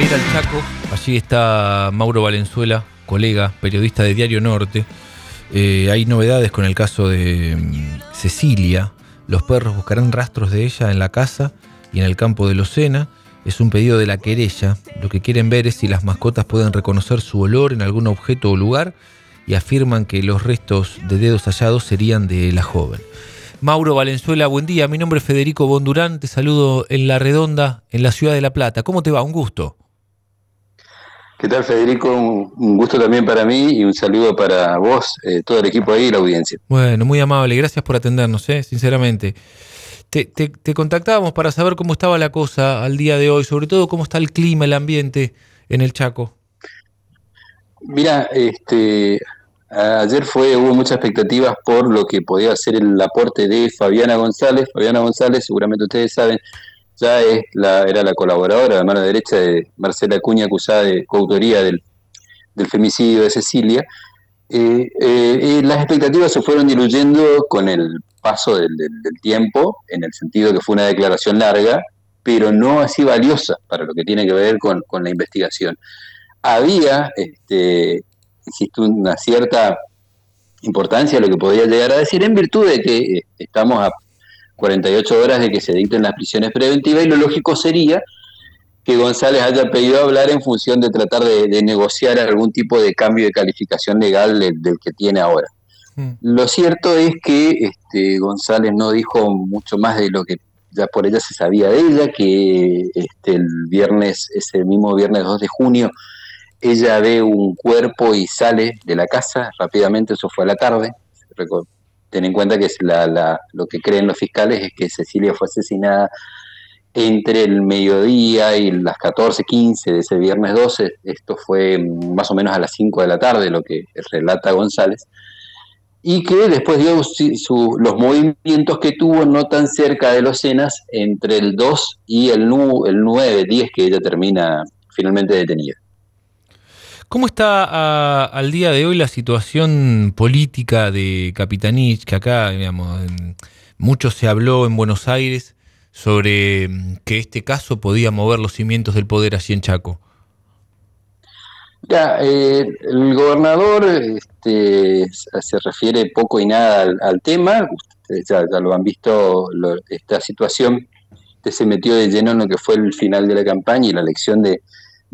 Ir al Chaco. Allí está Mauro Valenzuela, colega, periodista de Diario Norte. Eh, hay novedades con el caso de mm, Cecilia. Los perros buscarán rastros de ella en la casa y en el campo de Locena. Es un pedido de la querella. Lo que quieren ver es si las mascotas pueden reconocer su olor en algún objeto o lugar y afirman que los restos de dedos hallados serían de la joven. Mauro Valenzuela, buen día. Mi nombre es Federico Bondurán. Te saludo en La Redonda, en la ciudad de La Plata. ¿Cómo te va? Un gusto. ¿Qué tal, Federico? Un gusto también para mí y un saludo para vos, eh, todo el equipo ahí y la audiencia. Bueno, muy amable. Gracias por atendernos, eh, sinceramente. Te, te, contactábamos para saber cómo estaba la cosa al día de hoy, sobre todo cómo está el clima, el ambiente en el Chaco. Mira, este, ayer fue, hubo muchas expectativas por lo que podía ser el aporte de Fabiana González. Fabiana González, seguramente ustedes saben, ya es la, era la colaboradora, la mano derecha de Marcela Cuña, acusada de coautoría del, femicidio de Cecilia. Eh, eh, las expectativas se fueron diluyendo con el paso del, tiempo, en el sentido que fue una declaración larga, pero no así valiosa para lo que tiene que ver con, la investigación. Había, este, insisto, una cierta importancia a lo que podía llegar a decir en virtud de que eh, estamos a 48 horas de que se dicten las prisiones preventivas y lo lógico sería que González haya pedido hablar en función de tratar de, negociar algún tipo de cambio de calificación legal del, que tiene ahora. Hmm. Lo cierto es que este, González no dijo mucho más de lo que ya por ella se sabía de ella, que este, el viernes, ese mismo viernes 2 de junio, ella ve un cuerpo y sale de la casa rápidamente, eso fue a la tarde, ten en cuenta que lo que creen los fiscales es que Cecilia fue asesinada entre el mediodía y las 14, 15 de ese viernes 12. Esto fue más o menos a las 5 de la tarde, lo que relata González. Y que después dio los movimientos que tuvo no tan cerca de los cenas entre el 2 y el, el 9, 10 que ella termina finalmente detenida. ¿Cómo está al día de hoy la situación política de Capitanich? Que acá, digamos, mucho se habló en Buenos Aires sobre mm, que este caso podía mover los cimientos del poder allí en Chaco. Ya, eh, el gobernador este, se refiere poco y nada al, tema, ustedes ya, lo han visto, esta situación se metió de lleno en lo que fue el final de la campaña y la elección de,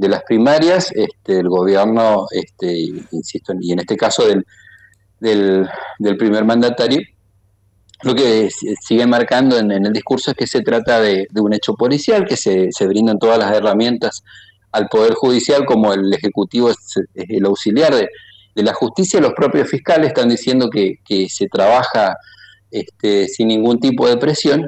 de las primarias, este, el gobierno, este, insisto, y en este caso del, del, primer mandatario, lo que sigue marcando en, el discurso es que se trata de, un hecho policial, que se, se, brindan todas las herramientas al Poder Judicial, como el Ejecutivo es, el auxiliar de, la justicia, los propios fiscales están diciendo que, que se trabaja este, sin ningún tipo de presión,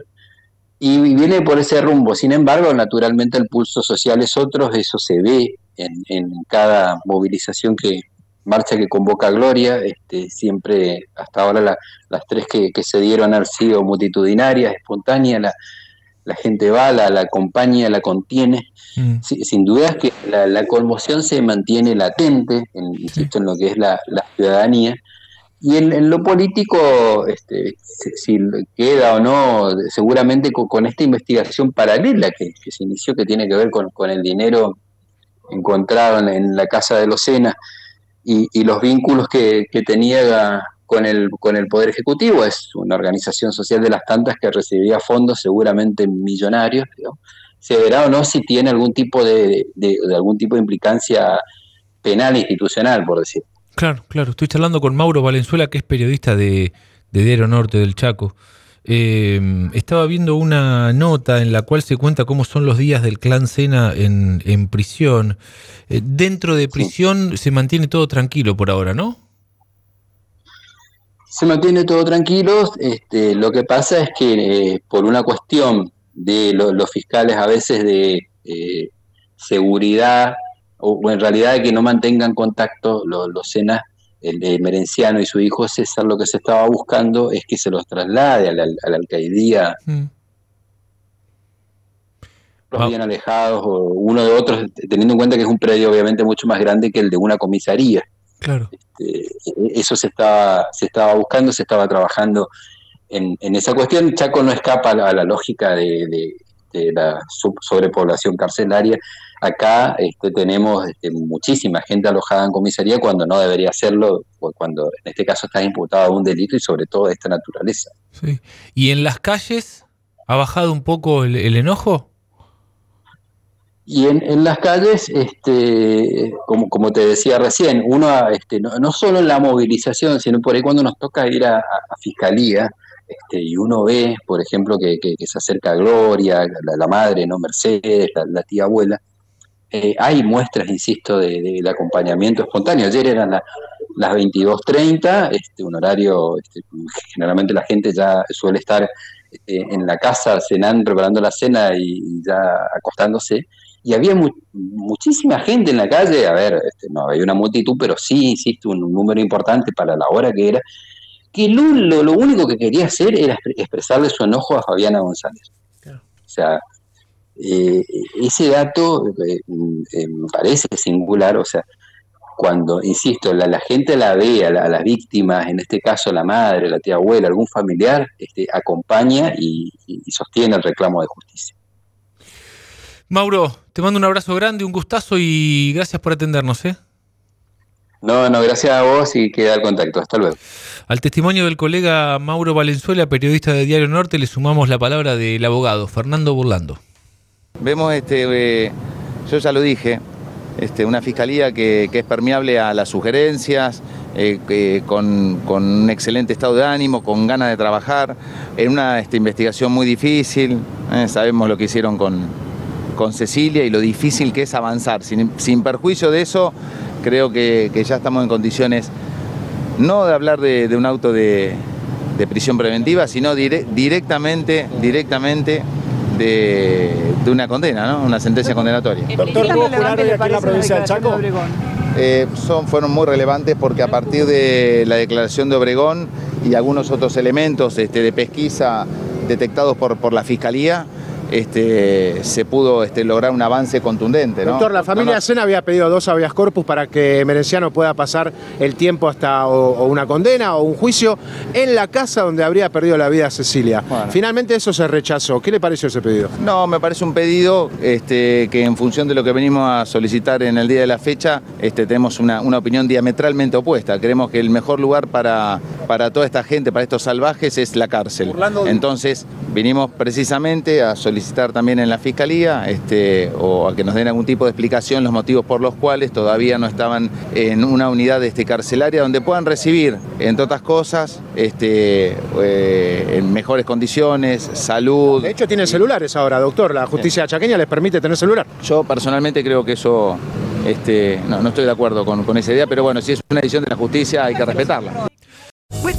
y viene por ese rumbo. Sin embargo, naturalmente el pulso social es otro, eso se ve en, cada movilización que marcha que convoca Gloria, este, siempre hasta ahora las tres que, se dieron han sido multitudinarias, espontáneas, la, la gente va, la, la acompaña, la contiene. Mm. sin duda es que la, conmoción se mantiene latente, en, insisto, en lo que es la, la ciudadanía, y en, lo político, este, si, queda o no, seguramente con, esta investigación paralela que, se inició, que tiene que ver con, el dinero encontrado en, la casa de Locena y, y los vínculos que, tenía con el, con el Poder Ejecutivo, es una organización social de las tantas que recibía fondos seguramente millonarios, se verá o no si tiene algún tipo de, de algún tipo de implicancia penal institucional, por decir. Claro, claro. Estoy charlando con Mauro Valenzuela, que es periodista de, de Diario Norte del Chaco. Em, estaba viendo una nota en la cual se cuenta cómo son los días del clan Sena en, en prisión. Eh, dentro de prisión se mantiene todo tranquilo por ahora, ¿no? Se mantiene todo tranquilo. Este, lo que pasa es que eh, por una cuestión de los fiscales a veces de eh, seguridad o, en realidad de que no mantengan contacto los, los cenas el de Merenciano y su hijo César, lo que se estaba buscando es que se los traslade a la, alcaldía. Mm. Los bien alejados, o uno de otros, teniendo en cuenta que es un predio obviamente mucho más grande que el de una comisaría. Claro. Este, eso se estaba, se estaba buscando, se estaba trabajando en, esa cuestión. Chaco no escapa a la, lógica de, la sobrepoblación carcelaria. Acá este, tenemos este, muchísima gente alojada en comisaría cuando no debería hacerlo, cuando en este caso está imputado a un delito y sobre todo de esta naturaleza. Sí. ¿Y en las calles ha bajado un poco el, enojo? Y en, las calles, este, como, como te decía recién, uno este, no, solo en la movilización, sino por ahí cuando nos toca ir a, fiscalía, este, y uno ve, por ejemplo, que, se acerca Gloria, la, madre, no Mercedes, la, tía abuela, eh, hay muestras, insisto, de, acompañamiento espontáneo. Ayer eran las 22.30, este, un horario, este, generalmente la gente ya suele estar este, en la casa cenando, preparando la cena y, ya acostándose. Y había muchísima gente en la calle, a ver, este, no había una multitud, pero sí, insisto, un, número importante para la hora que era, que lo, lo único que quería hacer era expresarle su enojo a Fabiana González. O sea, eh, ese dato eh, eh, me parece singular, o sea, cuando, insisto, la, gente la ve a, las víctimas, en este caso la madre, la tía abuela, algún familiar, este, acompaña y, sostiene el reclamo de justicia. Mauro, te mando un abrazo grande, un gustazo y gracias por atendernos. ¿eh? No, no, gracias a vos y queda el contacto. Hasta luego. Al testimonio del colega Mauro Valenzuela, periodista de Diario Norte, le sumamos la palabra del abogado Fernando Burlando. Vemos, este, eh, yo ya lo dije, este, una fiscalía que, es permeable a las sugerencias, eh, con, un excelente estado de ánimo, con ganas de trabajar, en una este, investigación muy difícil. Eh, sabemos lo que hicieron con, con, Cecilia y lo difícil que es avanzar. Sin, perjuicio de eso, creo que, ya estamos en condiciones no de hablar de, un auto de, prisión preventiva, sino directamente, directamente de, una condena, ¿no? una sentencia condenatoria. Doctor, ¿puedo jurar hoy aquí en la provincia del Chaco? Eh, son, fueron muy relevantes porque a partir de la declaración de Obregón y algunos otros elementos este, de pesquisa detectados por, por la Fiscalía, este, se pudo este, lograr un avance contundente. Doctor, la familia Sena había pedido dos habeas corpus para que Merenciano pueda pasar el tiempo hasta o, una condena o un juicio en la casa donde habría perdido la vida Cecilia. Finalmente eso se rechazó. ¿Qué le pareció ese pedido? No, me parece un pedido este, que en función de lo que venimos a solicitar en el día de la fecha, este, tenemos una, opinión diametralmente opuesta. Creemos que el mejor lugar para, para toda esta gente, para estos salvajes, es la cárcel. Entonces, vinimos precisamente a solicitar visitar también en la Fiscalía este, o a que nos den algún tipo de explicación los motivos por los cuales todavía no estaban en una unidad este, carcelaria donde puedan recibir, entre otras cosas, este, eh, en mejores condiciones, salud. De hecho, tienen celulares ahora, doctor. La justicia chaqueña les permite tener celular. Yo personalmente creo que eso este, no, no, estoy de acuerdo con, con, esa idea, pero bueno, si es una decisión de la justicia hay que respetarla.